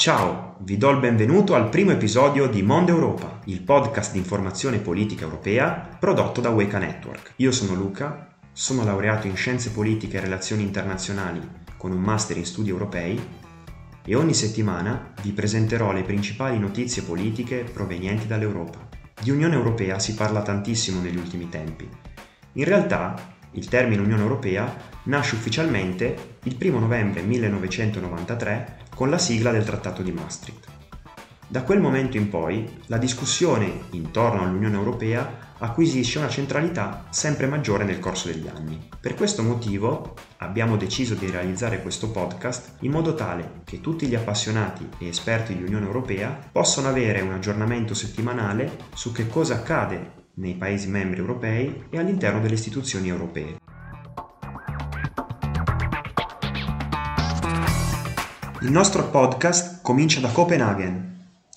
Ciao, vi do il benvenuto al primo episodio di Mondo Europa, il podcast di informazione politica europea prodotto da Weka Network. Io sono Luca, sono laureato in scienze politiche e relazioni internazionali con un master in studi europei e ogni settimana vi presenterò le principali notizie politiche provenienti dall'Europa. Di Unione Europea si parla tantissimo negli ultimi tempi. In realtà, il termine Unione Europea nasce ufficialmente il 1 novembre 1993 con la sigla del Trattato di Maastricht. Da quel momento in poi la discussione intorno all'Unione Europea acquisisce una centralità sempre maggiore nel corso degli anni. Per questo motivo abbiamo deciso di realizzare questo podcast in modo tale che tutti gli appassionati e esperti di Unione Europea possano avere un aggiornamento settimanale su che cosa accade nei Paesi membri europei e all'interno delle istituzioni europee. Il nostro podcast comincia da Copenaghen.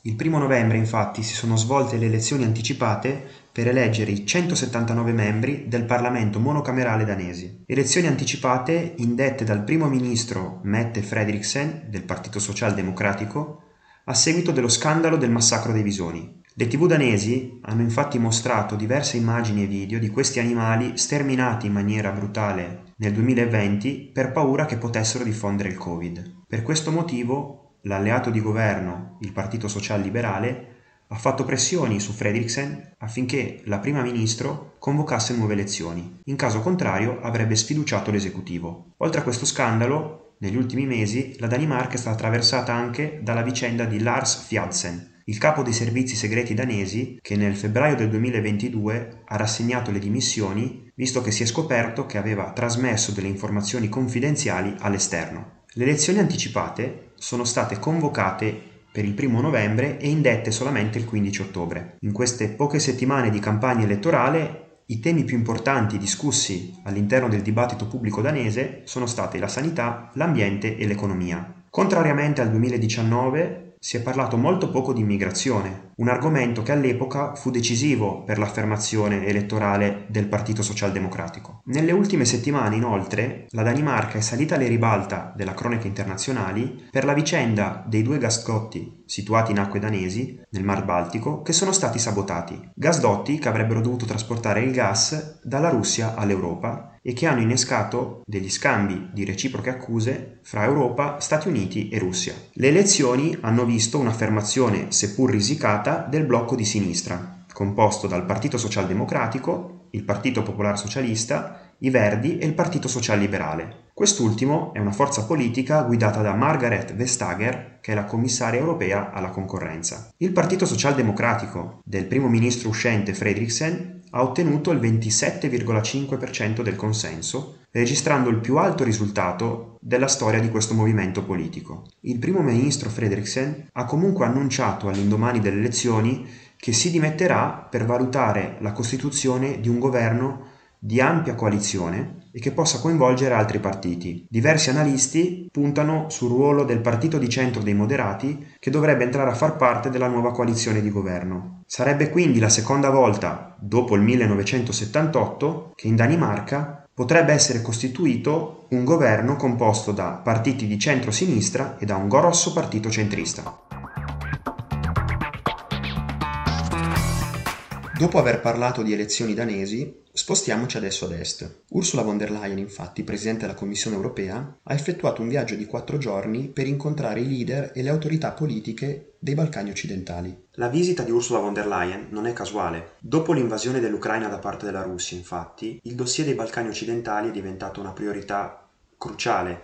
Il primo novembre infatti si sono svolte le elezioni anticipate per eleggere i 179 membri del Parlamento monocamerale danesi. Elezioni anticipate indette dal primo ministro Mette Frederiksen del Partito Socialdemocratico a seguito dello scandalo del massacro dei visoni. Le tv danesi hanno infatti mostrato diverse immagini e video di questi animali sterminati in maniera brutale nel 2020 per paura che potessero diffondere il Covid. Per questo motivo l'alleato di governo, il Partito Social Liberale, ha fatto pressioni su Fredriksen affinché la prima ministro convocasse nuove elezioni, in caso contrario avrebbe sfiduciato l'esecutivo. Oltre a questo scandalo, negli ultimi mesi la Danimarca è stata attraversata anche dalla vicenda di Lars Fjadsen, il capo dei servizi segreti danesi che nel febbraio del 2022 ha rassegnato le dimissioni visto che si è scoperto che aveva trasmesso delle informazioni confidenziali all'esterno. Le elezioni anticipate sono state convocate per il primo novembre e indette solamente il 15 ottobre. In queste poche settimane di campagna elettorale i temi più importanti discussi all'interno del dibattito pubblico danese sono stati la sanità, l'ambiente e l'economia. Contrariamente al 2019, si è parlato molto poco di immigrazione, un argomento che all'epoca fu decisivo per l'affermazione elettorale del Partito Socialdemocratico. Nelle ultime settimane, inoltre, la Danimarca è salita alle ribalta della cronaca internazionali per la vicenda dei due gasdotti situati in acque danesi, nel Mar Baltico, che sono stati sabotati. Gasdotti che avrebbero dovuto trasportare il gas dalla Russia all'Europa e che hanno innescato degli scambi di reciproche accuse fra Europa, Stati Uniti e Russia. Le elezioni hanno visto un'affermazione, seppur risicata, del blocco di sinistra, composto dal Partito Socialdemocratico, il Partito Popolare Socialista, i Verdi e il Partito Socialliberale. Quest'ultimo è una forza politica guidata da Margaret Vestager, che è la commissaria europea alla concorrenza. Il Partito Socialdemocratico del primo ministro uscente Fredriksen ha ottenuto il 27,5% del consenso, registrando il più alto risultato della storia di questo movimento politico. Il primo ministro Frederiksen ha comunque annunciato all'indomani delle elezioni che si dimetterà per valutare la costituzione di un governo di ampia coalizione e che possa coinvolgere altri partiti. Diversi analisti puntano sul ruolo del partito di centro dei moderati che dovrebbe entrare a far parte della nuova coalizione di governo. Sarebbe quindi la seconda volta, dopo il 1978, che in Danimarca potrebbe essere costituito un governo composto da partiti di centro-sinistra e da un grosso partito centrista. Dopo aver parlato di elezioni danesi, spostiamoci adesso ad est. Ursula von der Leyen, infatti, Presidente della Commissione europea, ha effettuato un viaggio di quattro giorni per incontrare i leader e le autorità politiche dei Balcani occidentali. La visita di Ursula von der Leyen non è casuale. Dopo l'invasione dell'Ucraina da parte della Russia, infatti, il dossier dei Balcani occidentali è diventato una priorità cruciale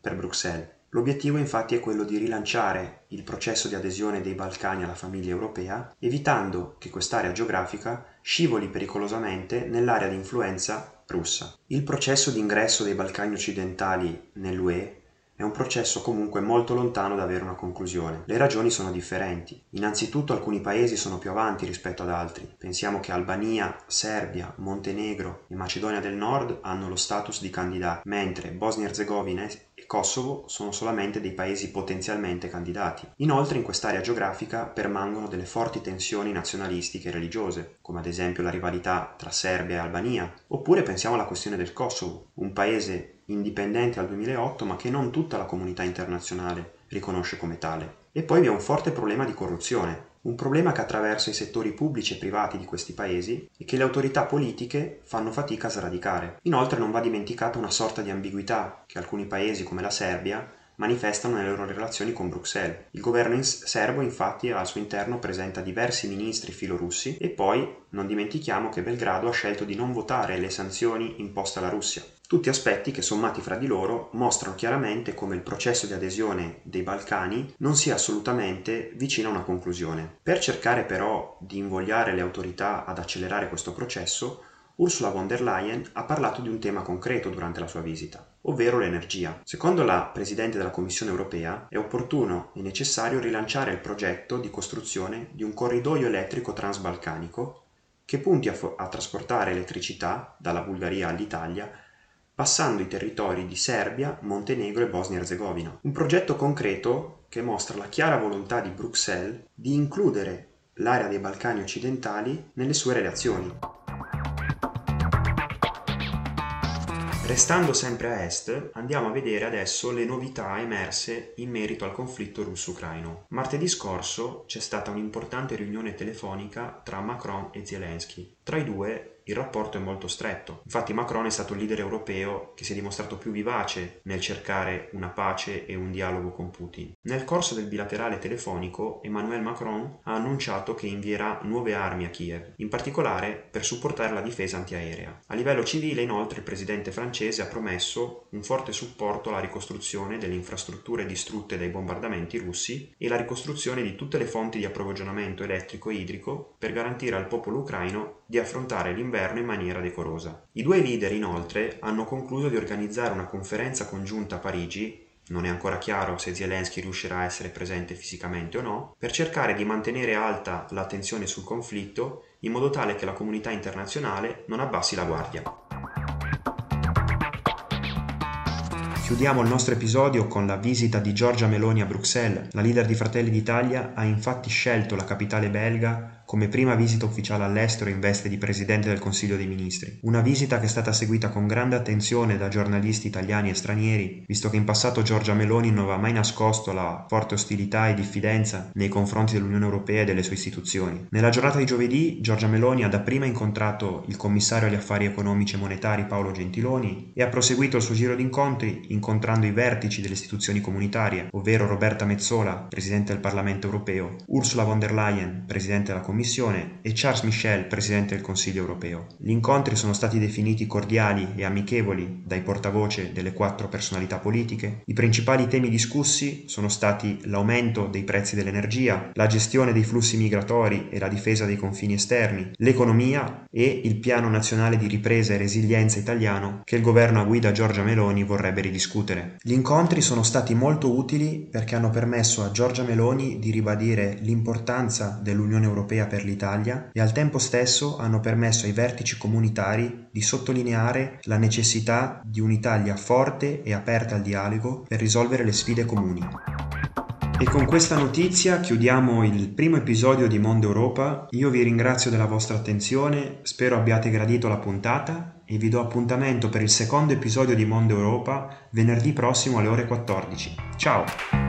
per Bruxelles. L'obiettivo infatti è quello di rilanciare il processo di adesione dei Balcani alla famiglia europea, evitando che quest'area geografica scivoli pericolosamente nell'area di influenza russa. Il processo di ingresso dei Balcani occidentali nell'UE è un processo comunque molto lontano da avere una conclusione. Le ragioni sono differenti. Innanzitutto alcuni paesi sono più avanti rispetto ad altri. Pensiamo che Albania, Serbia, Montenegro e Macedonia del Nord hanno lo status di candidati, mentre Bosnia e Kosovo sono solamente dei paesi potenzialmente candidati. Inoltre in quest'area geografica permangono delle forti tensioni nazionalistiche e religiose, come ad esempio la rivalità tra Serbia e Albania, oppure pensiamo alla questione del Kosovo, un paese indipendente al 2008 ma che non tutta la comunità internazionale riconosce come tale. E poi vi è un forte problema di corruzione, un problema che attraversa i settori pubblici e privati di questi paesi e che le autorità politiche fanno fatica a sradicare. Inoltre non va dimenticata una sorta di ambiguità che alcuni paesi come la Serbia manifestano nelle loro relazioni con Bruxelles. Il governo serbo infatti al suo interno presenta diversi ministri filorussi e poi non dimentichiamo che Belgrado ha scelto di non votare le sanzioni imposte alla Russia. Tutti aspetti che sommati fra di loro mostrano chiaramente come il processo di adesione dei Balcani non sia assolutamente vicino a una conclusione. Per cercare però di invogliare le autorità ad accelerare questo processo, Ursula von der Leyen ha parlato di un tema concreto durante la sua visita, ovvero l'energia. Secondo la Presidente della Commissione europea è opportuno e necessario rilanciare il progetto di costruzione di un corridoio elettrico transbalcanico che punti a, fo- a trasportare elettricità dalla Bulgaria all'Italia passando i territori di Serbia, Montenegro e Bosnia-Herzegovina. Un progetto concreto che mostra la chiara volontà di Bruxelles di includere l'area dei Balcani occidentali nelle sue relazioni. Restando sempre a est, andiamo a vedere adesso le novità emerse in merito al conflitto russo-ucraino. Martedì scorso c'è stata un'importante riunione telefonica tra Macron e Zelensky. Tra i due il rapporto è molto stretto. Infatti Macron è stato il leader europeo che si è dimostrato più vivace nel cercare una pace e un dialogo con Putin. Nel corso del bilaterale telefonico, Emmanuel Macron ha annunciato che invierà nuove armi a Kiev, in particolare per supportare la difesa antiaerea. A livello civile, inoltre, il presidente francese ha promesso un forte supporto alla ricostruzione delle infrastrutture distrutte dai bombardamenti russi e la ricostruzione di tutte le fonti di approvvigionamento elettrico e idrico per garantire al popolo ucraino di affrontare l'inverno in maniera decorosa. I due leader inoltre hanno concluso di organizzare una conferenza congiunta a Parigi non è ancora chiaro se Zelensky riuscirà a essere presente fisicamente o no, per cercare di mantenere alta l'attenzione sul conflitto in modo tale che la comunità internazionale non abbassi la guardia. Chiudiamo il nostro episodio con la visita di Giorgia Meloni a Bruxelles. La leader di Fratelli d'Italia ha infatti scelto la capitale belga come prima visita ufficiale all'estero in veste di Presidente del Consiglio dei Ministri. Una visita che è stata seguita con grande attenzione da giornalisti italiani e stranieri, visto che in passato Giorgia Meloni non aveva mai nascosto la forte ostilità e diffidenza nei confronti dell'Unione Europea e delle sue istituzioni. Nella giornata di giovedì Giorgia Meloni ha dapprima incontrato il commissario agli affari economici e monetari Paolo Gentiloni e ha proseguito il suo giro di incontri incontrando i vertici delle istituzioni comunitarie, ovvero Roberta Mezzola, Presidente del Parlamento Europeo, Ursula von der Leyen, Presidente della Commissione, Commissione e Charles Michel, Presidente del Consiglio europeo. Gli incontri sono stati definiti cordiali e amichevoli dai portavoce delle quattro personalità politiche. I principali temi discussi sono stati l'aumento dei prezzi dell'energia, la gestione dei flussi migratori e la difesa dei confini esterni, l'economia e il piano nazionale di ripresa e resilienza italiano che il governo a guida Giorgia Meloni vorrebbe ridiscutere. Gli incontri sono stati molto utili perché hanno permesso a Giorgia Meloni di ribadire l'importanza dell'Unione Europea per l'Italia e al tempo stesso hanno permesso ai vertici comunitari di sottolineare la necessità di un'Italia forte e aperta al dialogo per risolvere le sfide comuni. E con questa notizia chiudiamo il primo episodio di Mondo Europa. Io vi ringrazio della vostra attenzione, spero abbiate gradito la puntata e vi do appuntamento per il secondo episodio di Mondo Europa venerdì prossimo alle ore 14. Ciao!